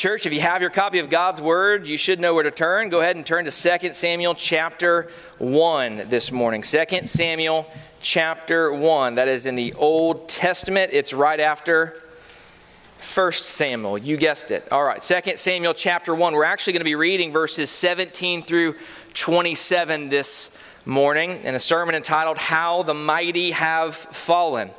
Church, if you have your copy of God's Word, you should know where to turn. Go ahead and turn to 2 Samuel chapter 1 this morning. 2 Samuel chapter 1. That is in the Old Testament. It's right after 1 Samuel. You guessed it. All right, 2 Samuel chapter 1. We're actually going to be reading verses 17 through 27 this morning in a sermon entitled How the Mighty Have Fallen.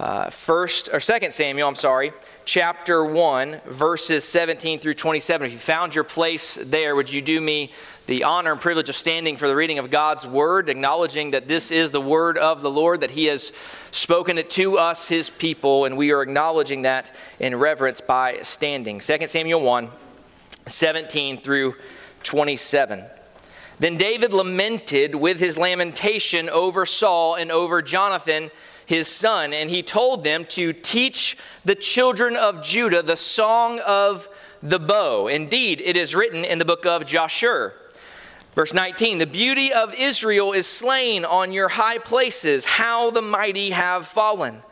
Uh, first or second Samuel, I'm sorry, chapter 1, verses 17 through 27. If you found your place there, would you do me the honor and privilege of standing for the reading of God's word, acknowledging that this is the word of the Lord, that He has spoken it to us, His people, and we are acknowledging that in reverence by standing. 2 Samuel 1, 17 through 27. Then David lamented with his lamentation over Saul and over Jonathan his son, and he told them to teach the children of Judah the song of the bow. Indeed, it is written in the book of Jasher. Verse 19 The beauty of Israel is slain on your high places, how the mighty have fallen.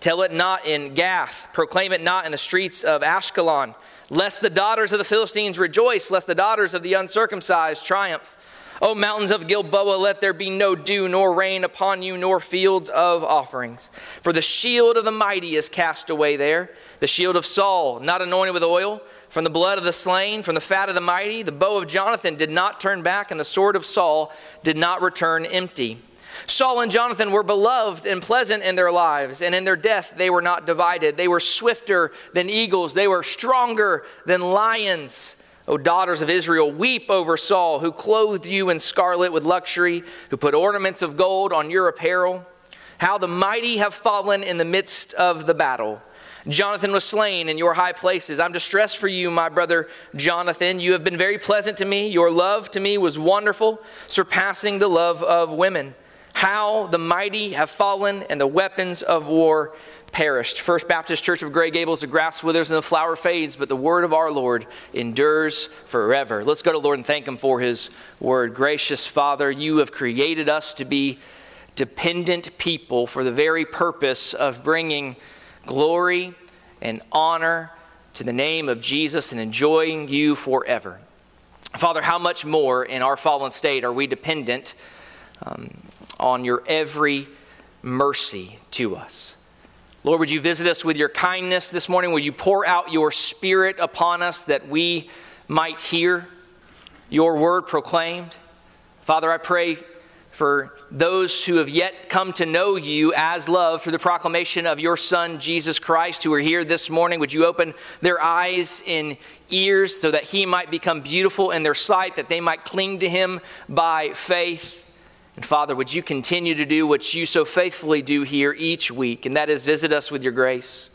Tell it not in Gath, proclaim it not in the streets of Ashkelon, lest the daughters of the Philistines rejoice, lest the daughters of the uncircumcised triumph. O mountains of Gilboa, let there be no dew nor rain upon you, nor fields of offerings. For the shield of the mighty is cast away there, the shield of Saul, not anointed with oil, from the blood of the slain, from the fat of the mighty. The bow of Jonathan did not turn back, and the sword of Saul did not return empty. Saul and Jonathan were beloved and pleasant in their lives, and in their death they were not divided. They were swifter than eagles, they were stronger than lions. O daughters of Israel, weep over Saul, who clothed you in scarlet with luxury, who put ornaments of gold on your apparel. How the mighty have fallen in the midst of the battle. Jonathan was slain in your high places. I'm distressed for you, my brother Jonathan. You have been very pleasant to me. Your love to me was wonderful, surpassing the love of women. How the mighty have fallen and the weapons of war perished. First Baptist Church of Gray Gables, the grass withers and the flower fades, but the word of our Lord endures forever. Let's go to Lord and thank Him for His word. Gracious Father, you have created us to be dependent people for the very purpose of bringing glory and honor to the name of Jesus and enjoying you forever. Father, how much more in our fallen state are we dependent um, on your every mercy to us? Lord, would you visit us with your kindness this morning? Would you pour out your spirit upon us that we might hear your word proclaimed? Father, I pray for those who have yet come to know you as love through the proclamation of your Son, Jesus Christ, who are here this morning. Would you open their eyes and ears so that he might become beautiful in their sight, that they might cling to him by faith? And Father, would you continue to do what you so faithfully do here each week, and that is visit us with your grace.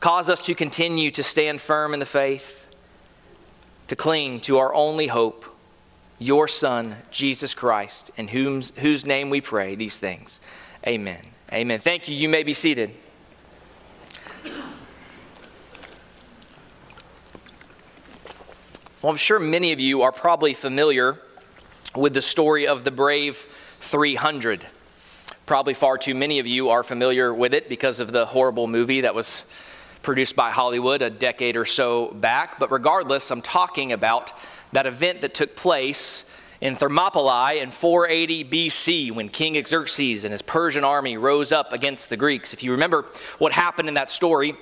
Cause us to continue to stand firm in the faith, to cling to our only hope, your Son, Jesus Christ, in whom's, whose name we pray these things. Amen. Amen. Thank you. You may be seated. Well, I'm sure many of you are probably familiar with the story of the brave 300. Probably far too many of you are familiar with it because of the horrible movie that was produced by Hollywood a decade or so back. But regardless, I'm talking about that event that took place in Thermopylae in 480 BC when King Xerxes and his Persian army rose up against the Greeks. If you remember what happened in that story,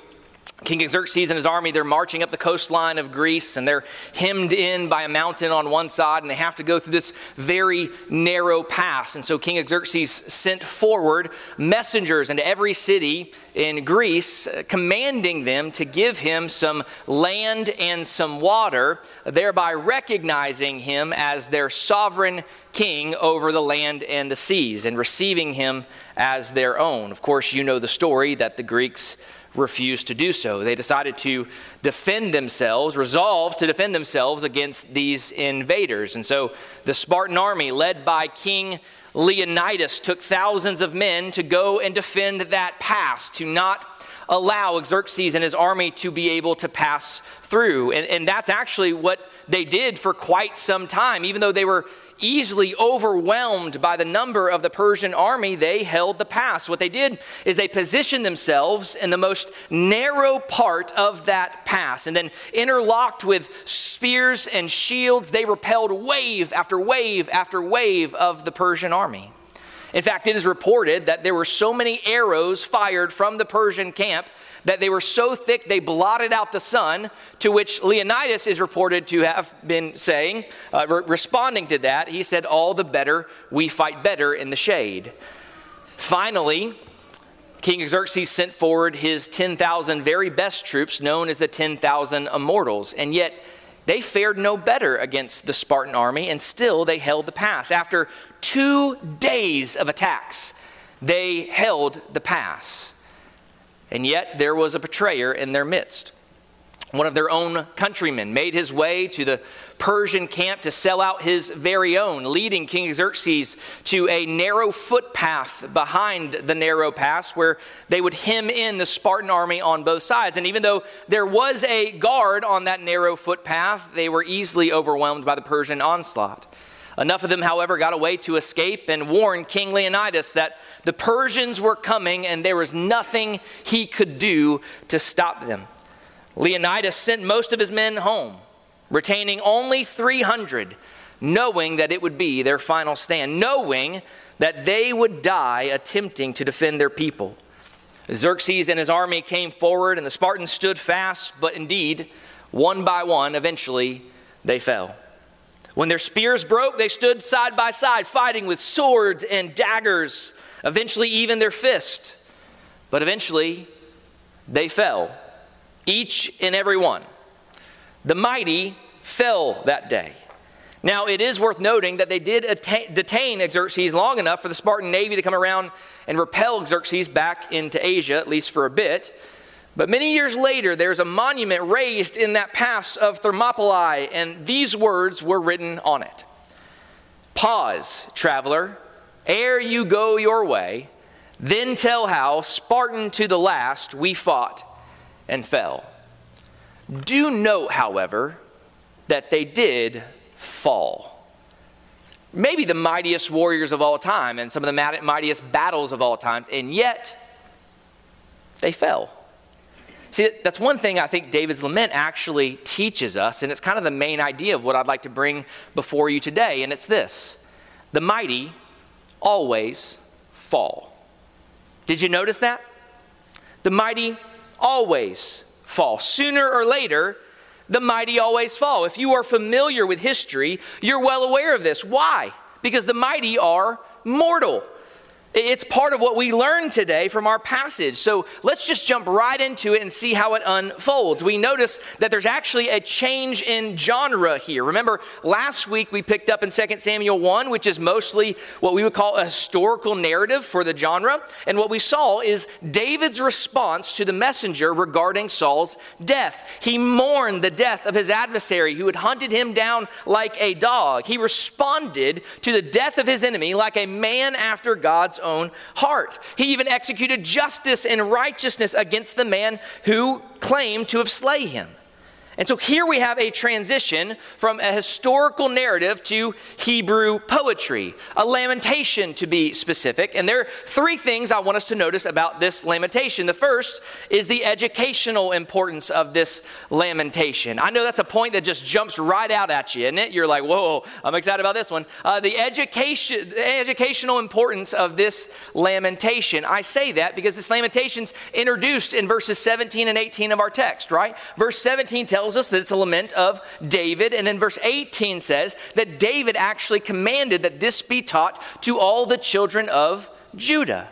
King Xerxes and his army, they're marching up the coastline of Greece and they're hemmed in by a mountain on one side and they have to go through this very narrow pass. And so King Xerxes sent forward messengers into every city in Greece, uh, commanding them to give him some land and some water, thereby recognizing him as their sovereign king over the land and the seas and receiving him as their own. Of course, you know the story that the Greeks refused to do so. They decided to defend themselves, resolved to defend themselves against these invaders. And so the Spartan army, led by King Leonidas took thousands of men to go and defend that pass, to not allow Xerxes and his army to be able to pass through. And, and that's actually what they did for quite some time. Even though they were easily overwhelmed by the number of the Persian army, they held the pass. What they did is they positioned themselves in the most narrow part of that pass and then interlocked with spears and shields. They repelled wave after wave after wave of the Persian army. In fact, it is reported that there were so many arrows fired from the Persian camp that they were so thick they blotted out the sun, to which Leonidas is reported to have been saying, uh, re- responding to that, he said, All the better, we fight better in the shade. Finally, King Xerxes sent forward his 10,000 very best troops, known as the 10,000 immortals, and yet they fared no better against the Spartan army, and still they held the pass. After two days of attacks, they held the pass. And yet there was a betrayer in their midst. One of their own countrymen made his way to the Persian camp to sell out his very own, leading King Xerxes to a narrow footpath behind the narrow pass where they would hem in the Spartan army on both sides. And even though there was a guard on that narrow footpath, they were easily overwhelmed by the Persian onslaught. Enough of them, however, got away to escape and warned King Leonidas that the Persians were coming and there was nothing he could do to stop them. Leonidas sent most of his men home, retaining only 300, knowing that it would be their final stand, knowing that they would die attempting to defend their people. Xerxes and his army came forward, and the Spartans stood fast, but indeed, one by one, eventually they fell. When their spears broke, they stood side by side, fighting with swords and daggers, eventually, even their fist. But eventually, they fell, each and every one. The mighty fell that day. Now, it is worth noting that they did attain, detain Xerxes long enough for the Spartan navy to come around and repel Xerxes back into Asia, at least for a bit. But many years later, there's a monument raised in that pass of Thermopylae, and these words were written on it Pause, traveler, ere you go your way, then tell how, Spartan to the last, we fought and fell. Do note, however, that they did fall. Maybe the mightiest warriors of all time and some of the mightiest battles of all times, and yet they fell. See, that's one thing I think David's lament actually teaches us, and it's kind of the main idea of what I'd like to bring before you today, and it's this the mighty always fall. Did you notice that? The mighty always fall. Sooner or later, the mighty always fall. If you are familiar with history, you're well aware of this. Why? Because the mighty are mortal. It's part of what we learn today from our passage. So let's just jump right into it and see how it unfolds. We notice that there's actually a change in genre here. Remember, last week we picked up in 2 Samuel 1, which is mostly what we would call a historical narrative for the genre. And what we saw is David's response to the messenger regarding Saul's death. He mourned the death of his adversary who had hunted him down like a dog. He responded to the death of his enemy like a man after God's own heart. He even executed justice and righteousness against the man who claimed to have slain him. And so here we have a transition from a historical narrative to Hebrew poetry, a lamentation to be specific. And there are three things I want us to notice about this lamentation. The first is the educational importance of this lamentation. I know that's a point that just jumps right out at you, isn't it? You're like, whoa, I'm excited about this one. Uh, the education, the educational importance of this lamentation. I say that because this lamentation's introduced in verses 17 and 18 of our text, right? Verse 17 tells tells us that it's a lament of David. And then verse 18 says that David actually commanded that this be taught to all the children of Judah.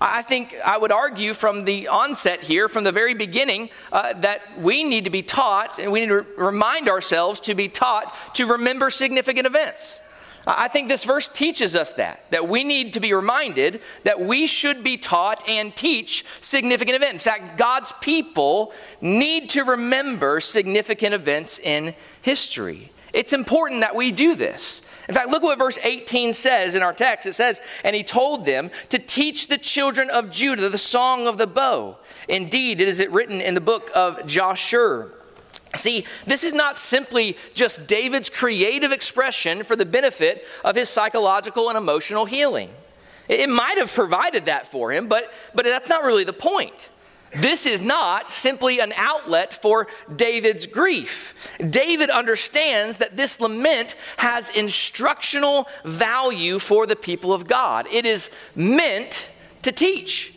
I think I would argue from the onset here, from the very beginning, uh, that we need to be taught and we need to remind ourselves to be taught to remember significant events. I think this verse teaches us that, that we need to be reminded that we should be taught and teach significant events. In fact, God's people need to remember significant events in history. It's important that we do this. In fact, look what verse 18 says in our text. It says, And he told them to teach the children of Judah the song of the bow. Indeed, it is written in the book of Jasher. See, this is not simply just David's creative expression for the benefit of his psychological and emotional healing. It might have provided that for him, but, but that's not really the point. This is not simply an outlet for David's grief. David understands that this lament has instructional value for the people of God. It is meant to teach.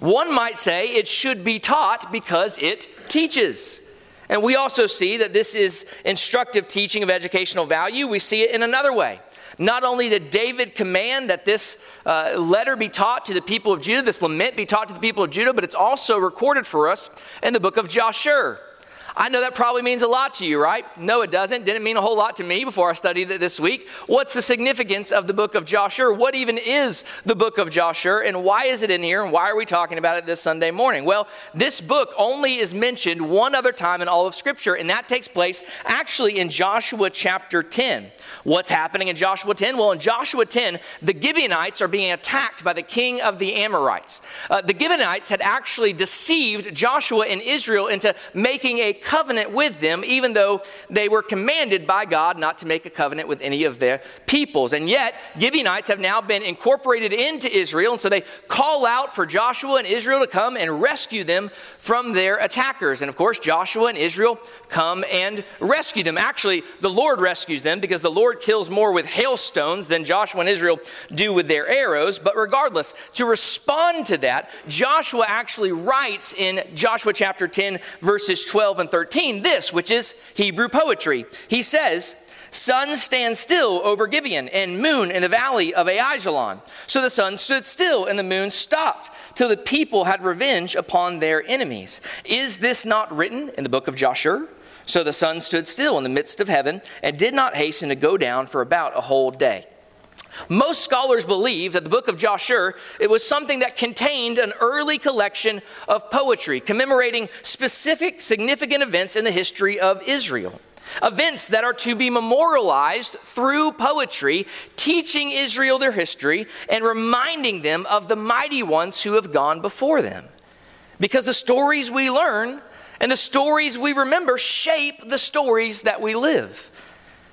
One might say it should be taught because it teaches. And we also see that this is instructive teaching of educational value. We see it in another way. Not only did David command that this uh, letter be taught to the people of Judah, this lament be taught to the people of Judah, but it's also recorded for us in the book of Jasher. I know that probably means a lot to you, right? No, it doesn't. Didn't mean a whole lot to me before I studied it this week. What's the significance of the book of Jasher? What even is the book of Jasher, and why is it in here, and why are we talking about it this Sunday morning? Well, this book only is mentioned one other time in all of Scripture, and that takes place actually in Joshua chapter 10. What's happening in Joshua 10? Well, in Joshua 10, the Gibeonites are being attacked by the king of the Amorites. Uh, the Gibeonites had actually deceived Joshua and Israel into making a covenant with them, even though they were commanded by God not to make a covenant with any of their peoples. And yet, Gibeonites have now been incorporated into Israel, and so they call out for Joshua and Israel to come and rescue them from their attackers. And of course, Joshua and Israel come and rescue them. Actually, the Lord rescues them because the Lord kills more with hailstones than Joshua and Israel do with their arrows. But regardless, to respond to that, Joshua actually writes in Joshua chapter 10, verses 12 and 13, this, which is Hebrew poetry. He says, Sun stands still over Gibeon, and moon in the valley of Aijalon. So the sun stood still, and the moon stopped, till the people had revenge upon their enemies. Is this not written in the book of Jasher? So the sun stood still in the midst of heaven, and did not hasten to go down for about a whole day. Most scholars believe that the book of Jasher it was something that contained an early collection of poetry commemorating specific significant events in the history of Israel. Events that are to be memorialized through poetry, teaching Israel their history and reminding them of the mighty ones who have gone before them. Because the stories we learn and the stories we remember shape the stories that we live.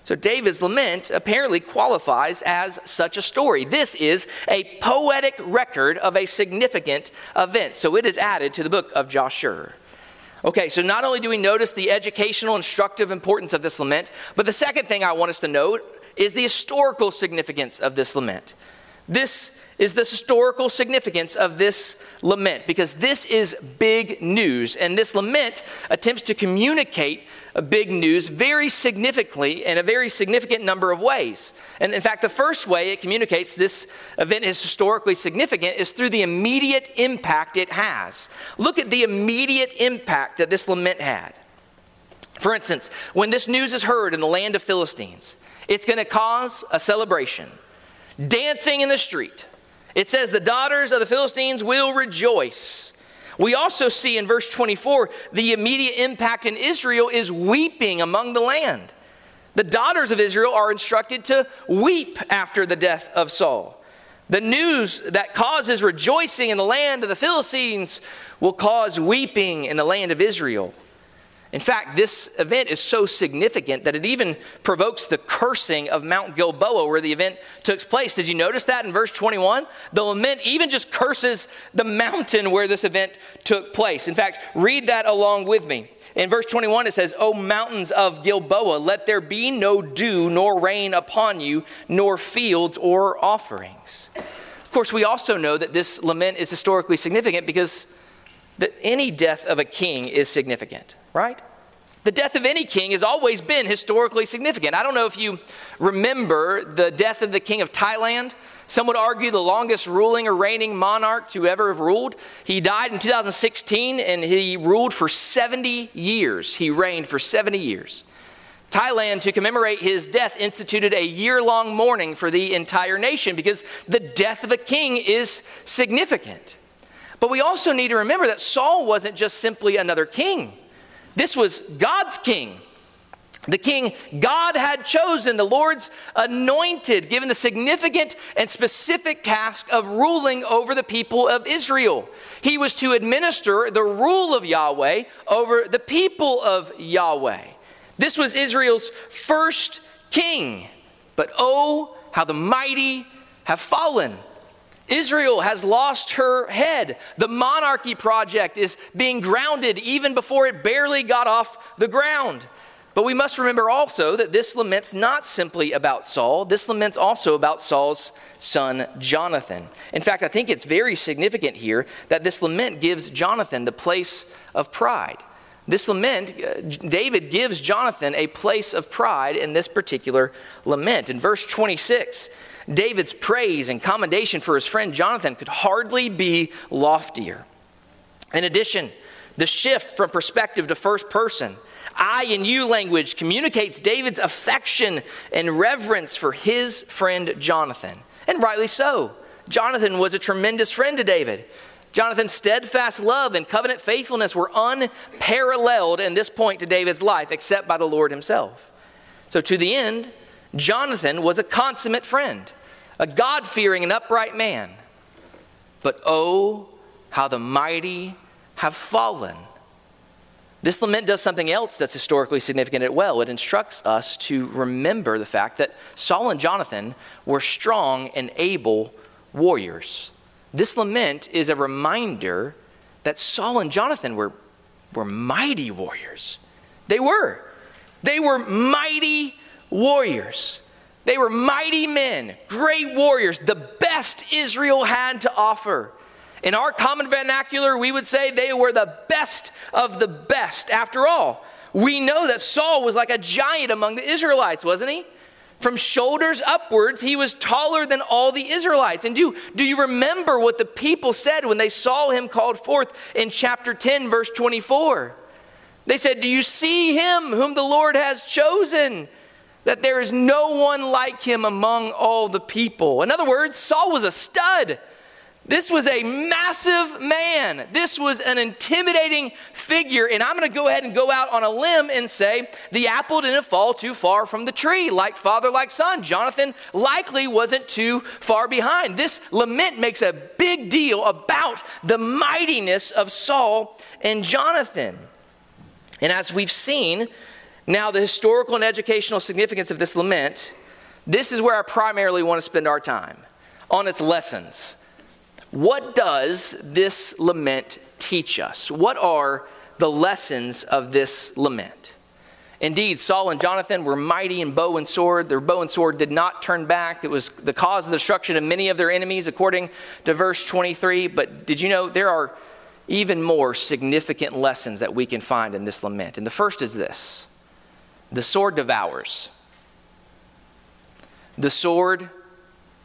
So David's lament apparently qualifies as such a story. This is a poetic record of a significant event. So it is added to the book of Jasher. Okay, so not only do we notice the educational, instructive importance of this lament, but the second thing I want us to note is the historical significance of this lament. This is the historical significance of this lament because this is big news. And this lament attempts to communicate a big news very significantly in a very significant number of ways. And in fact, the first way it communicates this event is historically significant is through the immediate impact it has. Look at the immediate impact that this lament had. For instance, when this news is heard in the land of Philistines, it's going to cause a celebration, dancing in the street. It says, The daughters of the Philistines will rejoice. We also see in verse 24 the immediate impact in Israel is weeping among the land. The daughters of Israel are instructed to weep after the death of Saul. The news that causes rejoicing in the land of the Philistines will cause weeping in the land of Israel. In fact, this event is so significant that it even provokes the cursing of Mount Gilboa where the event took place. Did you notice that in verse 21? The lament even just curses the mountain where this event took place. In fact, read that along with me. In verse 21, it says, O mountains of Gilboa, let there be no dew nor rain upon you, nor fields or offerings. Of course, we also know that this lament is historically significant because that any death of a king is significant right? The death of any king has always been historically significant. I don't know if you remember the death of the king of Thailand. Some would argue the longest ruling or reigning monarch to ever have ruled. He died in 2016 and he ruled for 70 years. He reigned for 70 years. Thailand, to commemorate his death, instituted a year long mourning for the entire nation because the death of a king is significant. But we also need to remember that Saul wasn't just simply another king. This was God's king. The king God had chosen, the Lord's anointed, given the significant and specific task of ruling over the people of Israel. He was to administer the rule of Yahweh over the people of Yahweh. This was Israel's first king. But oh, how the mighty have fallen. Israel has lost her head. The monarchy project is being grounded even before it barely got off the ground. But we must remember also that this lament's not simply about Saul. This lament's also about Saul's son, Jonathan. In fact, I think it's very significant here that this lament gives Jonathan the place of pride. This lament, uh, David gives Jonathan a place of pride in this particular lament. In verse 26, David's praise and commendation for his friend Jonathan could hardly be loftier. In addition, the shift from perspective to first person, I and you language communicates David's affection and reverence for his friend Jonathan. And rightly so. Jonathan was a tremendous friend to David. Jonathan's steadfast love and covenant faithfulness were unparalleled in this point to David's life, except by the Lord himself. So, to the end, Jonathan was a consummate friend, a God fearing and upright man. But oh, how the mighty have fallen. This lament does something else that's historically significant as well. It instructs us to remember the fact that Saul and Jonathan were strong and able warriors. This lament is a reminder that Saul and Jonathan were, were mighty warriors. They were. They were mighty warriors. They were mighty men, great warriors, the best Israel had to offer. In our common vernacular, we would say they were the best of the best. After all, we know that Saul was like a giant among the Israelites, wasn't he? From shoulders upwards, he was taller than all the Israelites. And do, do you remember what the people said when they saw him called forth in chapter 10, verse 24? They said, Do you see him whom the Lord has chosen? That there is no one like him among all the people. In other words, Saul was a stud. This was a massive man. This was an intimidating figure. And I'm going to go ahead and go out on a limb and say the apple didn't fall too far from the tree, like father, like son. Jonathan likely wasn't too far behind. This lament makes a big deal about the mightiness of Saul and Jonathan. And as we've seen, now the historical and educational significance of this lament, this is where I primarily want to spend our time on its lessons. What does this lament teach us? What are the lessons of this lament? Indeed, Saul and Jonathan were mighty in bow and sword. Their bow and sword did not turn back. It was the cause of the destruction of many of their enemies, according to verse 23. But did you know there are even more significant lessons that we can find in this lament? And the first is this the sword devours. The sword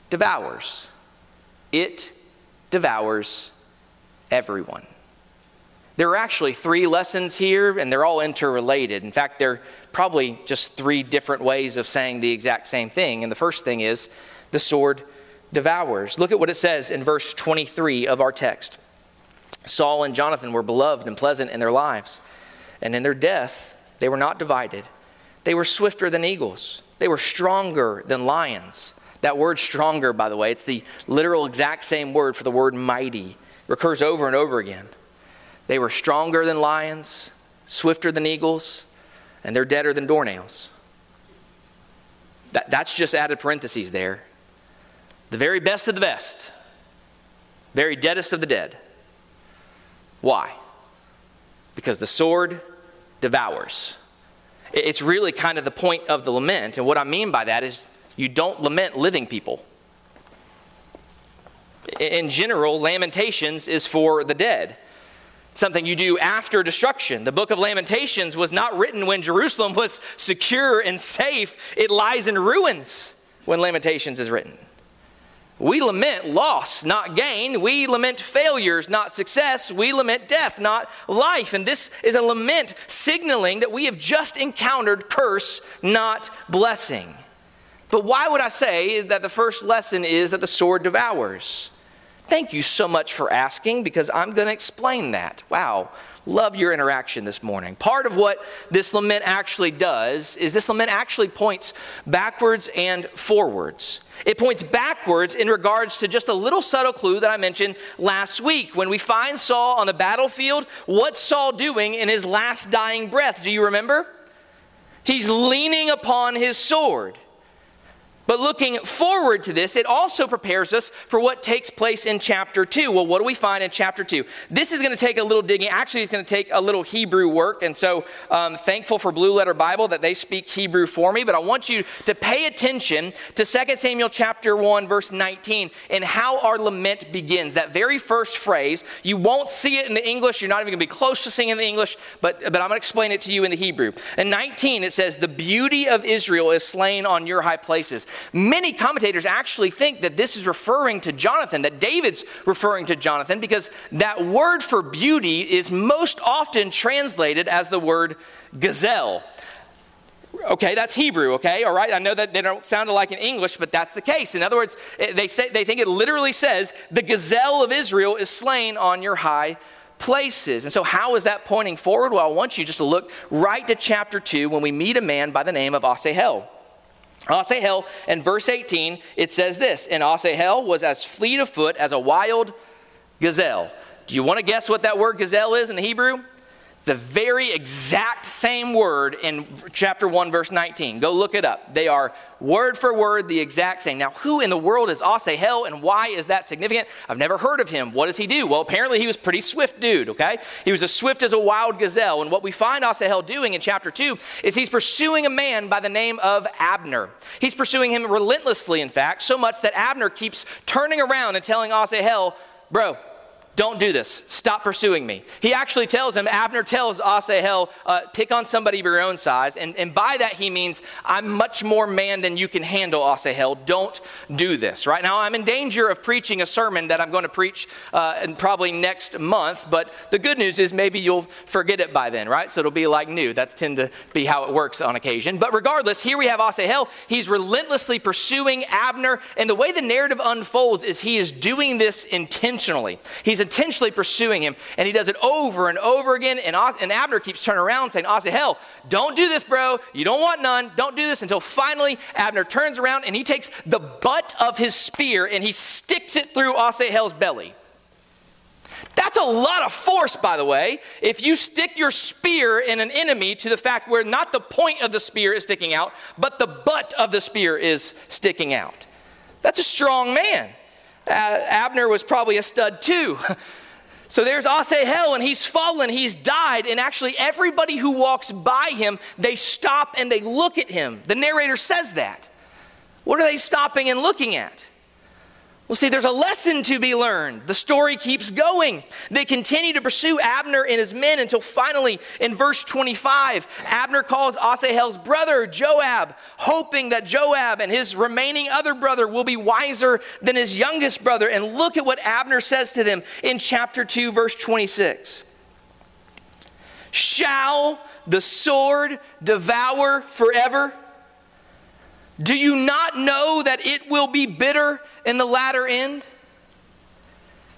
devours. It devours everyone. There are actually three lessons here, and they're all interrelated. In fact, they're probably just three different ways of saying the exact same thing. And the first thing is the sword devours. Look at what it says in verse 23 of our text Saul and Jonathan were beloved and pleasant in their lives, and in their death, they were not divided. They were swifter than eagles, they were stronger than lions. That word stronger, by the way, it's the literal exact same word for the word mighty. It recurs over and over again. They were stronger than lions, swifter than eagles, and they're deader than doornails. That, that's just added parentheses there. The very best of the best, very deadest of the dead. Why? Because the sword devours. It's really kind of the point of the lament. And what I mean by that is you don't lament living people. In general, lamentations is for the dead. something you do after destruction. The book of Lamentations was not written when Jerusalem was secure and safe, it lies in ruins when Lamentations is written. We lament loss, not gain. We lament failures, not success. We lament death, not life. And this is a lament signaling that we have just encountered curse, not blessing. But why would I say that the first lesson is that the sword devours? Thank you so much for asking because I'm going to explain that. Wow, love your interaction this morning. Part of what this lament actually does is this lament actually points backwards and forwards. It points backwards in regards to just a little subtle clue that I mentioned last week. When we find Saul on the battlefield, what's Saul doing in his last dying breath? Do you remember? He's leaning upon his sword. But looking forward to this, it also prepares us for what takes place in chapter 2. Well, what do we find in chapter 2? This is going to take a little digging. Actually, it's going to take a little Hebrew work. And so, um, thankful for Blue Letter Bible that they speak Hebrew for me. But I want you to pay attention to 2 Samuel chapter 1, verse 19, and how our lament begins. That very first phrase, you won't see it in the English. You're not even going to be close to seeing it in the English, but, but I'm going to explain it to you in the Hebrew. In 19, it says, The beauty of Israel is slain on your high places. Many commentators actually think that this is referring to Jonathan, that David's referring to Jonathan, because that word for beauty is most often translated as the word gazelle. Okay, that's Hebrew, okay? All right, I know that they don't sound like in English, but that's the case. In other words, eh, they, say, they think it literally says, the gazelle of Israel is slain on your high places. And so, how is that pointing forward? Well, I want you just to look right to chapter 2 when we meet a man by the name of Asahel. Asahel, in verse 18, it says this And Asahel was as fleet of foot as a wild gazelle. Do you want to guess what that word gazelle is in the Hebrew? The very exact same word in chapter 1, verse 19. Go look it up. They are word for word the exact same. Now, who in the world is Asahel and why is that significant? I've never heard of him. What does he do? Well, apparently he was pretty swift dude, okay? He was as swift as a wild gazelle. And what we find Asahel doing in chapter 2 is he's pursuing a man by the name of Abner. He's pursuing him relentlessly, in fact, so much that Abner keeps turning around and telling Asahel, bro, don't do this. Stop pursuing me. He actually tells him, Abner tells Asahel, uh, pick on somebody of your own size. And, and by that, he means, I'm much more man than you can handle, Asahel. Don't do this. Right now, I'm in danger of preaching a sermon that I'm going to preach uh, probably next month. But the good news is maybe you'll forget it by then, right? So it'll be like new. That's tend to be how it works on occasion. But regardless, here we have Asahel. He's relentlessly pursuing Abner. And the way the narrative unfolds is he is doing this intentionally. He's intentionally pursuing him, and he does it over and over again. And, and Abner keeps turning around saying, Asahel, don't do this, bro. You don't want none. Don't do this until finally Abner turns around and he takes the butt of his spear and he sticks it through Asahel's belly. That's a lot of force, by the way. If you stick your spear in an enemy to the fact where not the point of the spear is sticking out, but the butt of the spear is sticking out. That's a strong man. Uh, Abner was probably a stud too. So there's Asahel, and he's fallen, he's died, and actually everybody who walks by him, they stop and they look at him. The narrator says that. What are they stopping and looking at? Well, see, there's a lesson to be learned. The story keeps going. They continue to pursue Abner and his men until finally, in verse 25, Abner calls Asahel's brother Joab, hoping that Joab and his remaining other brother will be wiser than his youngest brother. And look at what Abner says to them in chapter 2, verse 26. Shall the sword devour forever? Do you not know that it will be bitter in the latter end?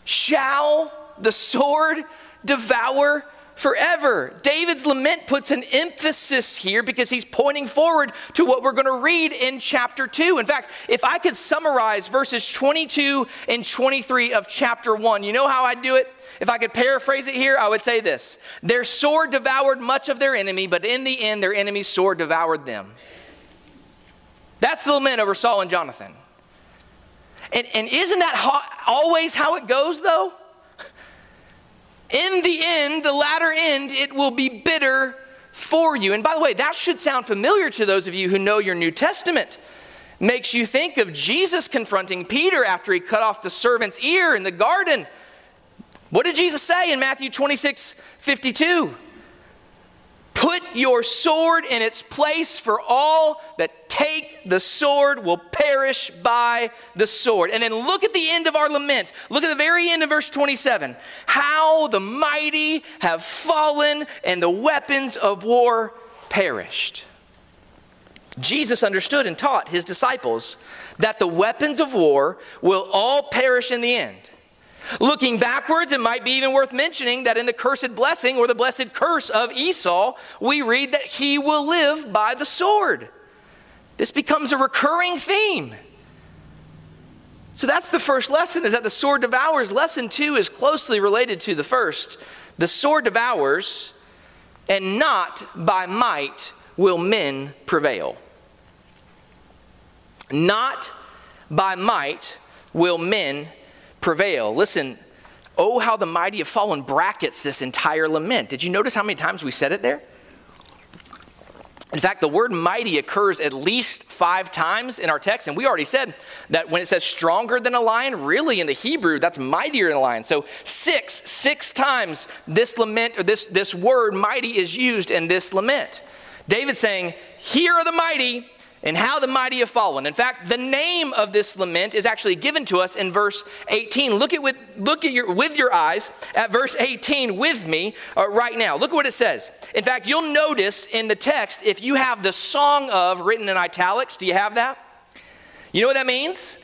Shall the sword devour forever? David's lament puts an emphasis here because he's pointing forward to what we're going to read in chapter 2. In fact, if I could summarize verses 22 and 23 of chapter 1, you know how I do it? If I could paraphrase it here, I would say this Their sword devoured much of their enemy, but in the end, their enemy's sword devoured them. That's the lament over Saul and Jonathan. And, and isn't that always how it goes, though? In the end, the latter end, it will be bitter for you. And by the way, that should sound familiar to those of you who know your New Testament. Makes you think of Jesus confronting Peter after he cut off the servant's ear in the garden. What did Jesus say in Matthew 26 52? Put your sword in its place, for all that take the sword will perish by the sword. And then look at the end of our lament. Look at the very end of verse 27. How the mighty have fallen and the weapons of war perished. Jesus understood and taught his disciples that the weapons of war will all perish in the end. Looking backwards, it might be even worth mentioning that in the cursed blessing or the blessed curse of Esau, we read that he will live by the sword. This becomes a recurring theme. So that's the first lesson is that the sword devours. Lesson 2 is closely related to the first. The sword devours and not by might will men prevail. Not by might will men prevail. Listen, oh, how the mighty have fallen brackets this entire lament. Did you notice how many times we said it there? In fact, the word mighty occurs at least five times in our text, and we already said that when it says stronger than a lion, really in the Hebrew, that's mightier than a lion. So six, six times this lament or this, this word mighty is used in this lament. David saying, Here are the mighty, and how the mighty have fallen. In fact, the name of this lament is actually given to us in verse 18. Look at with look at your with your eyes at verse 18 with me uh, right now. Look at what it says. In fact, you'll notice in the text if you have the song of written in italics. Do you have that? You know what that means?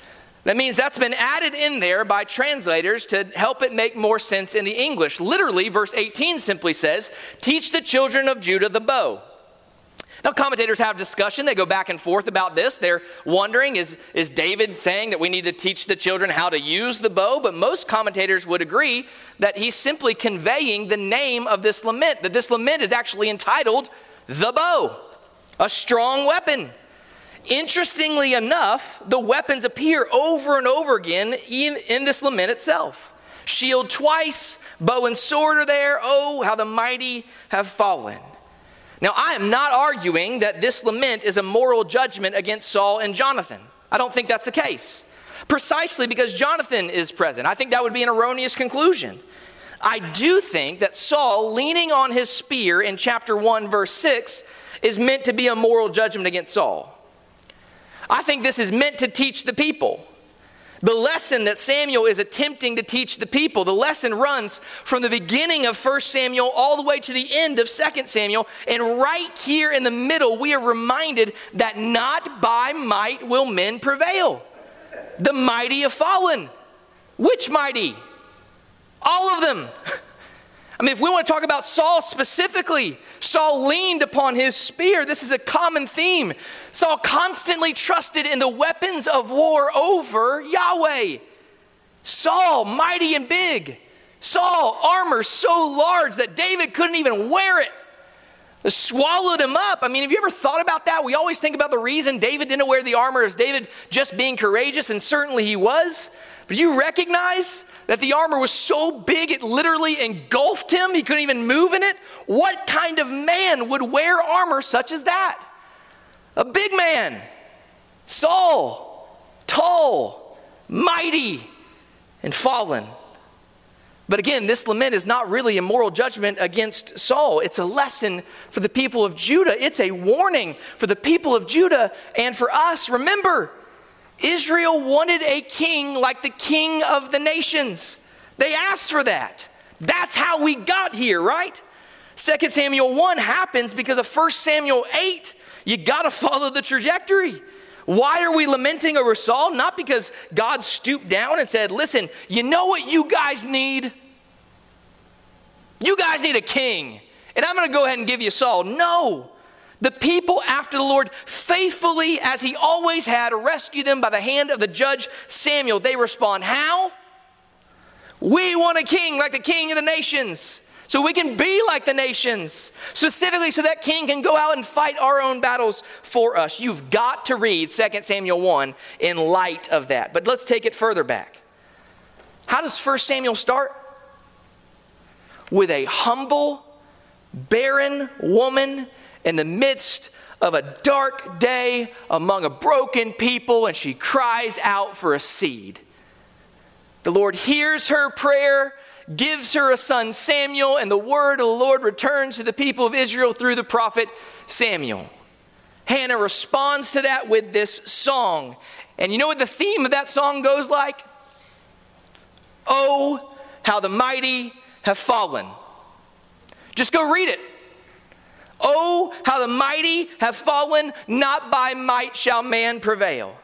That means that's been added in there by translators to help it make more sense in the English. Literally, verse 18 simply says, "Teach the children of Judah the bow." Now, commentators have discussion. They go back and forth about this. They're wondering is, is David saying that we need to teach the children how to use the bow? But most commentators would agree that he's simply conveying the name of this lament, that this lament is actually entitled The Bow, a strong weapon. Interestingly enough, the weapons appear over and over again in, in this lament itself. Shield twice, bow and sword are there. Oh, how the mighty have fallen. Now, I am not arguing that this lament is a moral judgment against Saul and Jonathan. I don't think that's the case. Precisely because Jonathan is present. I think that would be an erroneous conclusion. I do think that Saul, leaning on his spear in chapter 1, verse 6, is meant to be a moral judgment against Saul. I think this is meant to teach the people. The lesson that Samuel is attempting to teach the people, the lesson runs from the beginning of 1 Samuel all the way to the end of 2 Samuel. And right here in the middle, we are reminded that not by might will men prevail. The mighty have fallen. Which mighty? All of them. I mean, if we want to talk about Saul specifically, Saul leaned upon his spear. This is a common theme. Saul constantly trusted in the weapons of war over Yahweh. Saul, mighty and big. Saul, armor so large that David couldn't even wear it. It swallowed him up. I mean, have you ever thought about that? We always think about the reason David didn't wear the armor is David just being courageous, and certainly he was. But you recognize that the armor was so big it literally engulfed him, he couldn't even move in it? What kind of man would wear armor such as that? A big man, Saul, tall, mighty, and fallen. But again, this lament is not really a moral judgment against Saul. It's a lesson for the people of Judah. It's a warning for the people of Judah and for us. Remember, Israel wanted a king like the king of the nations. They asked for that. That's how we got here, right? 2 Samuel 1 happens because of 1 Samuel 8. You got to follow the trajectory. Why are we lamenting over Saul? Not because God stooped down and said, Listen, you know what you guys need? You guys need a king, and I'm going to go ahead and give you Saul. No. The people after the Lord faithfully, as he always had, rescue them by the hand of the judge Samuel. They respond, How? We want a king like the king of the nations. So we can be like the nations, specifically so that king can go out and fight our own battles for us. You've got to read 2 Samuel 1 in light of that. But let's take it further back. How does 1 Samuel start? With a humble, barren woman in the midst of a dark day among a broken people, and she cries out for a seed. The Lord hears her prayer, gives her a son, Samuel, and the word of the Lord returns to the people of Israel through the prophet Samuel. Hannah responds to that with this song. And you know what the theme of that song goes like? Oh, how the mighty have fallen. Just go read it. Oh, how the mighty have fallen, not by might shall man prevail.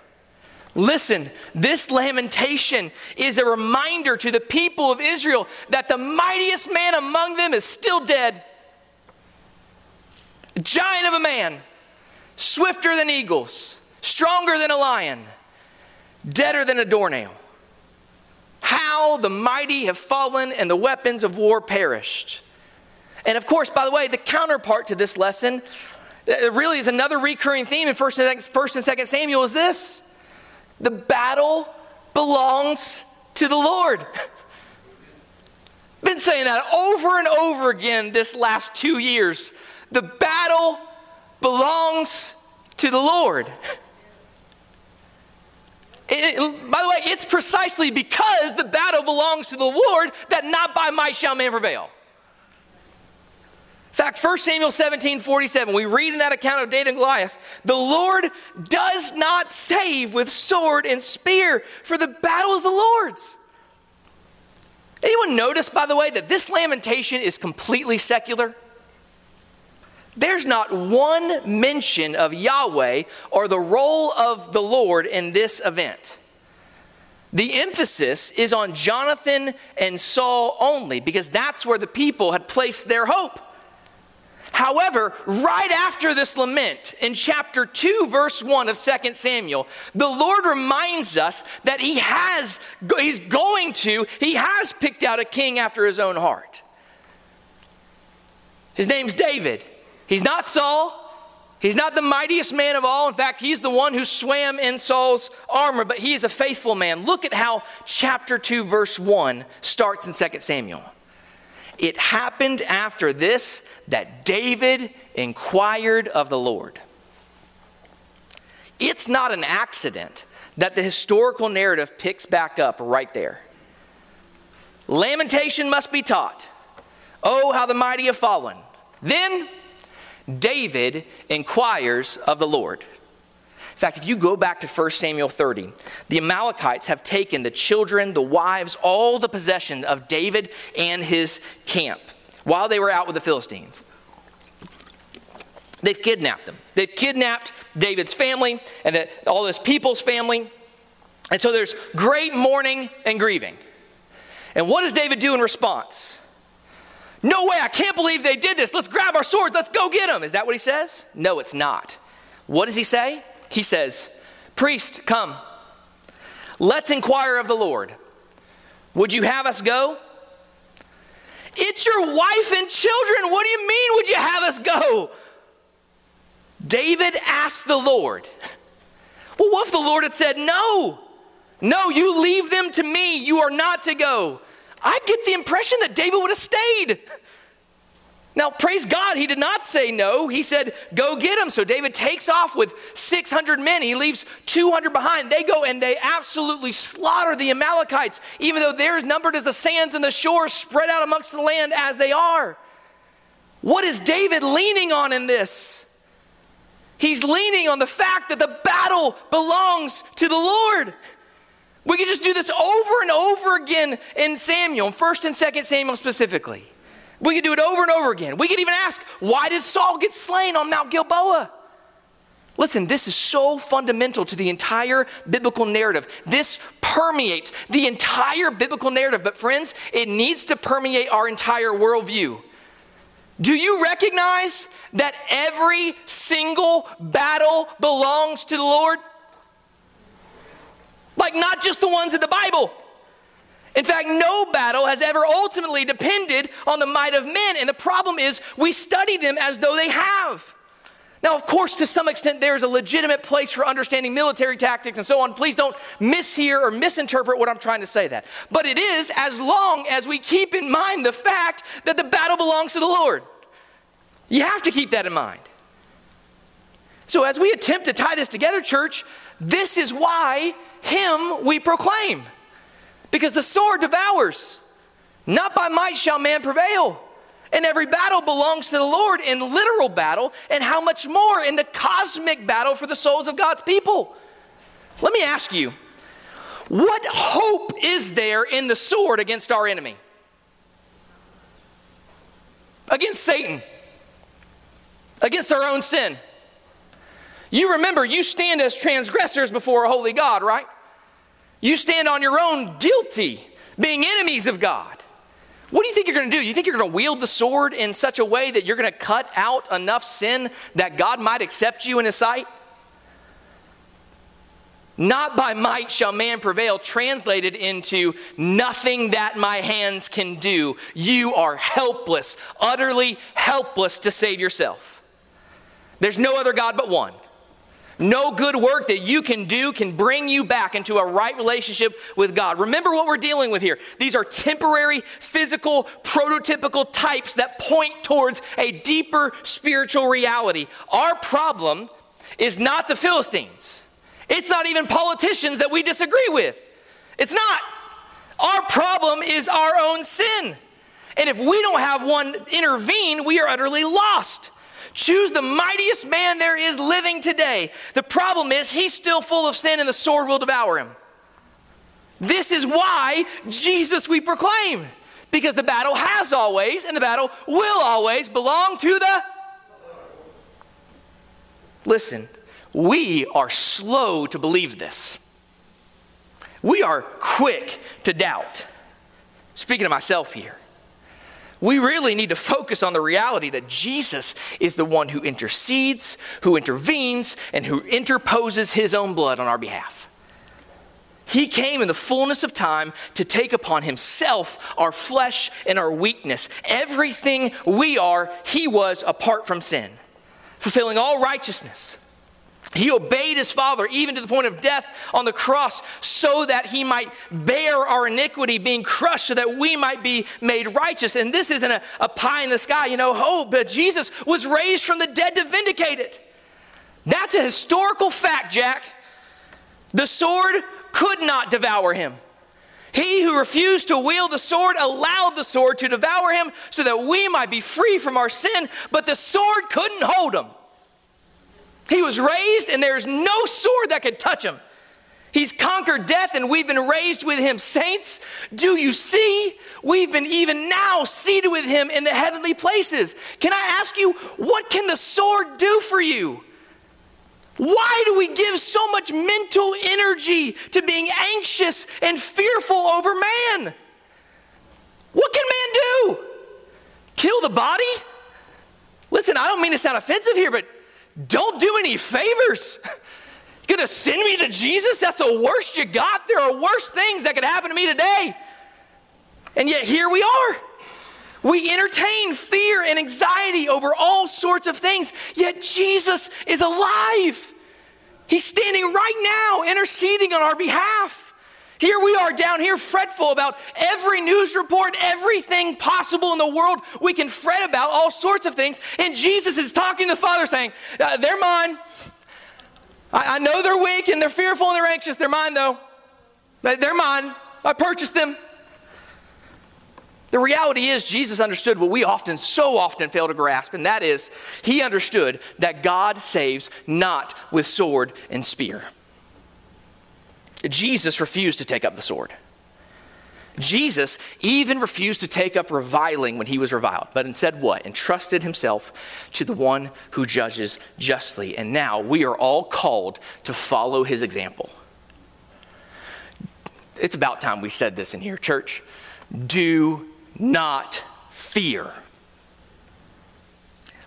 Listen, this lamentation is a reminder to the people of Israel that the mightiest man among them is still dead. A giant of a man, swifter than eagles, stronger than a lion, deader than a doornail. How the mighty have fallen and the weapons of war perished. And of course, by the way, the counterpart to this lesson it really is another recurring theme in 1st and 2nd Samuel is this the battle belongs to the Lord. Been saying that over and over again this last two years. The battle belongs to the Lord. It, it, by the way, it's precisely because the battle belongs to the Lord that not by might shall man prevail. In fact, 1 Samuel 17 47, we read in that account of David and Goliath, the Lord does not save with sword and spear, for the battle is the Lord's. Anyone notice, by the way, that this lamentation is completely secular? There's not one mention of Yahweh or the role of the Lord in this event. The emphasis is on Jonathan and Saul only because that's where the people had placed their hope. However, right after this lament, in chapter 2, verse 1 of 2 Samuel, the Lord reminds us that He has, He's going to, He has picked out a king after His own heart. His name's David. He's not Saul. He's not the mightiest man of all. In fact, he's the one who swam in Saul's armor, but he is a faithful man. Look at how chapter 2, verse 1 starts in 2 Samuel. It happened after this that David inquired of the Lord. It's not an accident that the historical narrative picks back up right there. Lamentation must be taught. Oh, how the mighty have fallen. Then David inquires of the Lord fact, if you go back to 1 Samuel 30, the Amalekites have taken the children, the wives, all the possessions of David and his camp while they were out with the Philistines. They've kidnapped them. They've kidnapped David's family and the, all his people's family. And so there's great mourning and grieving. And what does David do in response? No way, I can't believe they did this. Let's grab our swords, let's go get them. Is that what he says? No, it's not. What does he say? He says, Priest, come. Let's inquire of the Lord. Would you have us go? It's your wife and children. What do you mean, would you have us go? David asked the Lord. Well, what if the Lord had said, No, no, you leave them to me. You are not to go. I get the impression that David would have stayed. Now, praise God, he did not say no. He said, Go get him. So David takes off with 600 men. He leaves 200 behind. They go and they absolutely slaughter the Amalekites, even though they're as numbered as the sands and the shores spread out amongst the land as they are. What is David leaning on in this? He's leaning on the fact that the battle belongs to the Lord. We could just do this over and over again in Samuel, 1st and 2nd Samuel specifically. We could do it over and over again. We could even ask, why did Saul get slain on Mount Gilboa? Listen, this is so fundamental to the entire biblical narrative. This permeates the entire biblical narrative. But, friends, it needs to permeate our entire worldview. Do you recognize that every single battle belongs to the Lord? Like, not just the ones in the Bible. In fact, no battle has ever ultimately depended on the might of men. And the problem is, we study them as though they have. Now, of course, to some extent, there's a legitimate place for understanding military tactics and so on. Please don't mishear or misinterpret what I'm trying to say that. But it is as long as we keep in mind the fact that the battle belongs to the Lord. You have to keep that in mind. So, as we attempt to tie this together, church, this is why Him we proclaim because the sword devours. Not by might shall man prevail. And every battle belongs to the Lord in literal battle, and how much more in the cosmic battle for the souls of God's people. Let me ask you, what hope is there in the sword against our enemy? Against Satan, against our own sin. You remember, you stand as transgressors before a holy God, right? You stand on your own guilty, being enemies of God. What do you think you're going to do? You think you're going to wield the sword in such a way that you're going to cut out enough sin that God might accept you in His sight? Not by might shall man prevail, translated into nothing that my hands can do. You are helpless, utterly helpless to save yourself. There's no other God but one. No good work that you can do can bring you back into a right relationship with God. Remember what we're dealing with here. These are temporary, physical, prototypical types that point towards a deeper spiritual reality. Our problem is not the Philistines, it's not even politicians that we disagree with. It's not. Our problem is our own sin. And if we don't have one intervene, we are utterly lost. Choose the mightiest man there is living today. The problem is he's still full of sin and the sword will devour him. This is why Jesus we proclaim. Because the battle has always and the battle will always belong to the. Listen, we are slow to believe this. We are quick to doubt. Speaking of myself here we really need to focus on the reality that Jesus is the one who intercedes, who intervenes, and who interposes his own blood on our behalf. He came in the fullness of time to take upon himself our flesh and our weakness. Everything we are, he was apart from sin, fulfilling all righteousness. He obeyed his Father even to the point of death on the cross so that he might bear our iniquity, being crushed so that we might be made righteous. And this isn't a, a pie in the sky, you know, hope, but Jesus was raised from the dead to vindicate it. That's a historical fact, Jack. The sword could not devour him. He who refused to wield the sword allowed the sword to devour him so that we might be free from our sin, but the sword couldn't hold him. He was raised, and there's no sword that could touch him. He's conquered death, and we've been raised with him. Saints, do you see? We've been even now seated with him in the heavenly places. Can I ask you, what can the sword do for you? Why do we give so much mental energy to being anxious and fearful over man? What can man do? Kill the body? Listen, I don't mean to sound offensive here, but don't do any favors. Gonna send me to Jesus? That's the worst you got. There are worse things that could happen to me today. And yet here we are. We entertain fear and anxiety over all sorts of things, yet Jesus is alive. He's standing right now interceding on our behalf. Here we are down here fretful about every news report, everything possible in the world. We can fret about all sorts of things. And Jesus is talking to the Father saying, uh, They're mine. I, I know they're weak and they're fearful and they're anxious. They're mine, though. They're mine. I purchased them. The reality is, Jesus understood what we often, so often fail to grasp, and that is, he understood that God saves not with sword and spear. Jesus refused to take up the sword. Jesus even refused to take up reviling when he was reviled, but instead what? Entrusted himself to the one who judges justly. And now we are all called to follow his example. It's about time we said this in here, church. Do not fear.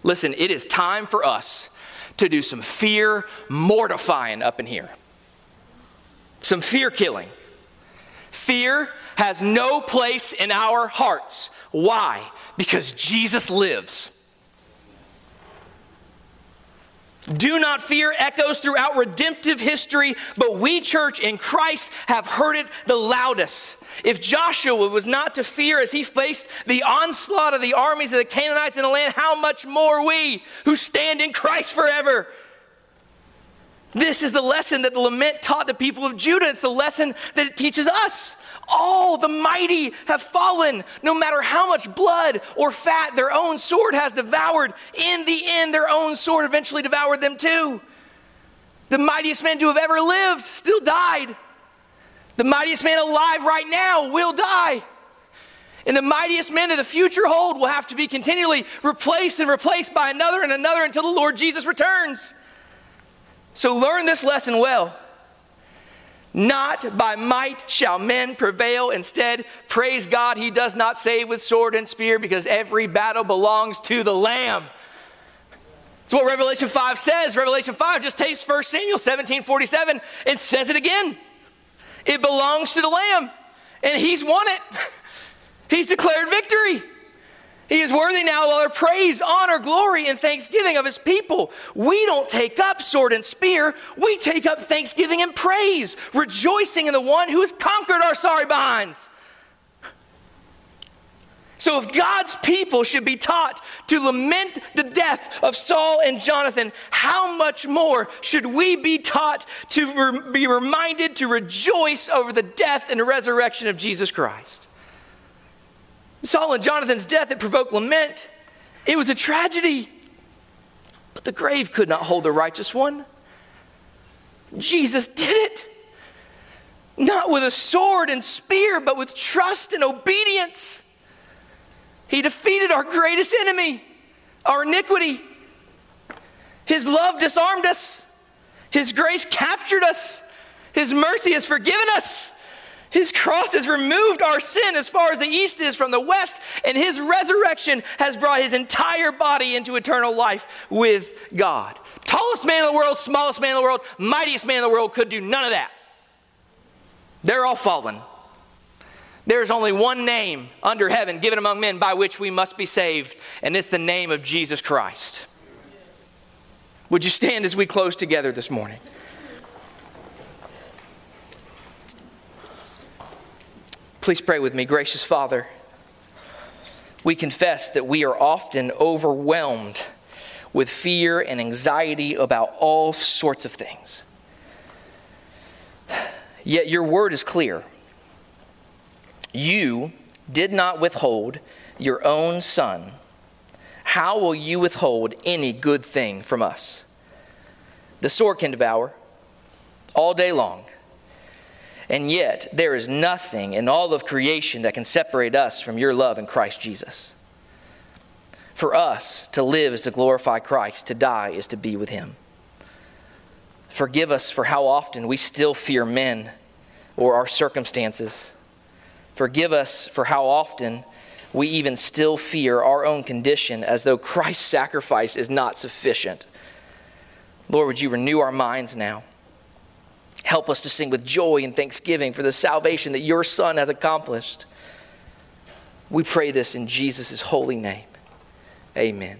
Listen, it is time for us to do some fear mortifying up in here some fear killing. Fear has no place in our hearts. Why? Because Jesus lives. Do not fear echoes throughout redemptive history, but we, church in Christ, have heard it the loudest. If Joshua was not to fear as he faced the onslaught of the armies of the Canaanites in the land, how much more we who stand in Christ forever? This is the lesson that the lament taught the people of Judah. It's the lesson that it teaches us. All the mighty have fallen, no matter how much blood or fat their own sword has devoured. In the end, their own sword eventually devoured them too. The mightiest man to have ever lived still died. The mightiest man alive right now will die. And the mightiest men that the future hold will have to be continually replaced and replaced by another and another until the Lord Jesus returns. So learn this lesson well. Not by might shall men prevail. Instead, praise God, he does not save with sword and spear because every battle belongs to the Lamb. That's what Revelation 5 says. Revelation 5 just takes 1 Samuel 17 47 and says it again. It belongs to the Lamb, and he's won it. He's declared victory. He is worthy now of all our praise, honor, glory, and thanksgiving of his people. We don't take up sword and spear, we take up thanksgiving and praise, rejoicing in the one who has conquered our sorry behinds. So, if God's people should be taught to lament the death of Saul and Jonathan, how much more should we be taught to re- be reminded to rejoice over the death and resurrection of Jesus Christ? Saul and Jonathan's death had provoked lament. It was a tragedy. But the grave could not hold the righteous one. Jesus did it. Not with a sword and spear, but with trust and obedience. He defeated our greatest enemy, our iniquity. His love disarmed us. His grace captured us. His mercy has forgiven us. His cross has removed our sin as far as the east is from the west, and his resurrection has brought his entire body into eternal life with God. Tallest man in the world, smallest man in the world, mightiest man in the world could do none of that. They're all fallen. There's only one name under heaven given among men by which we must be saved, and it's the name of Jesus Christ. Would you stand as we close together this morning? Please pray with me, gracious Father. We confess that we are often overwhelmed with fear and anxiety about all sorts of things. Yet your word is clear. You did not withhold your own son. How will you withhold any good thing from us? The sword can devour all day long and yet, there is nothing in all of creation that can separate us from your love in Christ Jesus. For us, to live is to glorify Christ, to die is to be with Him. Forgive us for how often we still fear men or our circumstances. Forgive us for how often we even still fear our own condition as though Christ's sacrifice is not sufficient. Lord, would you renew our minds now? Help us to sing with joy and thanksgiving for the salvation that your Son has accomplished. We pray this in Jesus' holy name. Amen.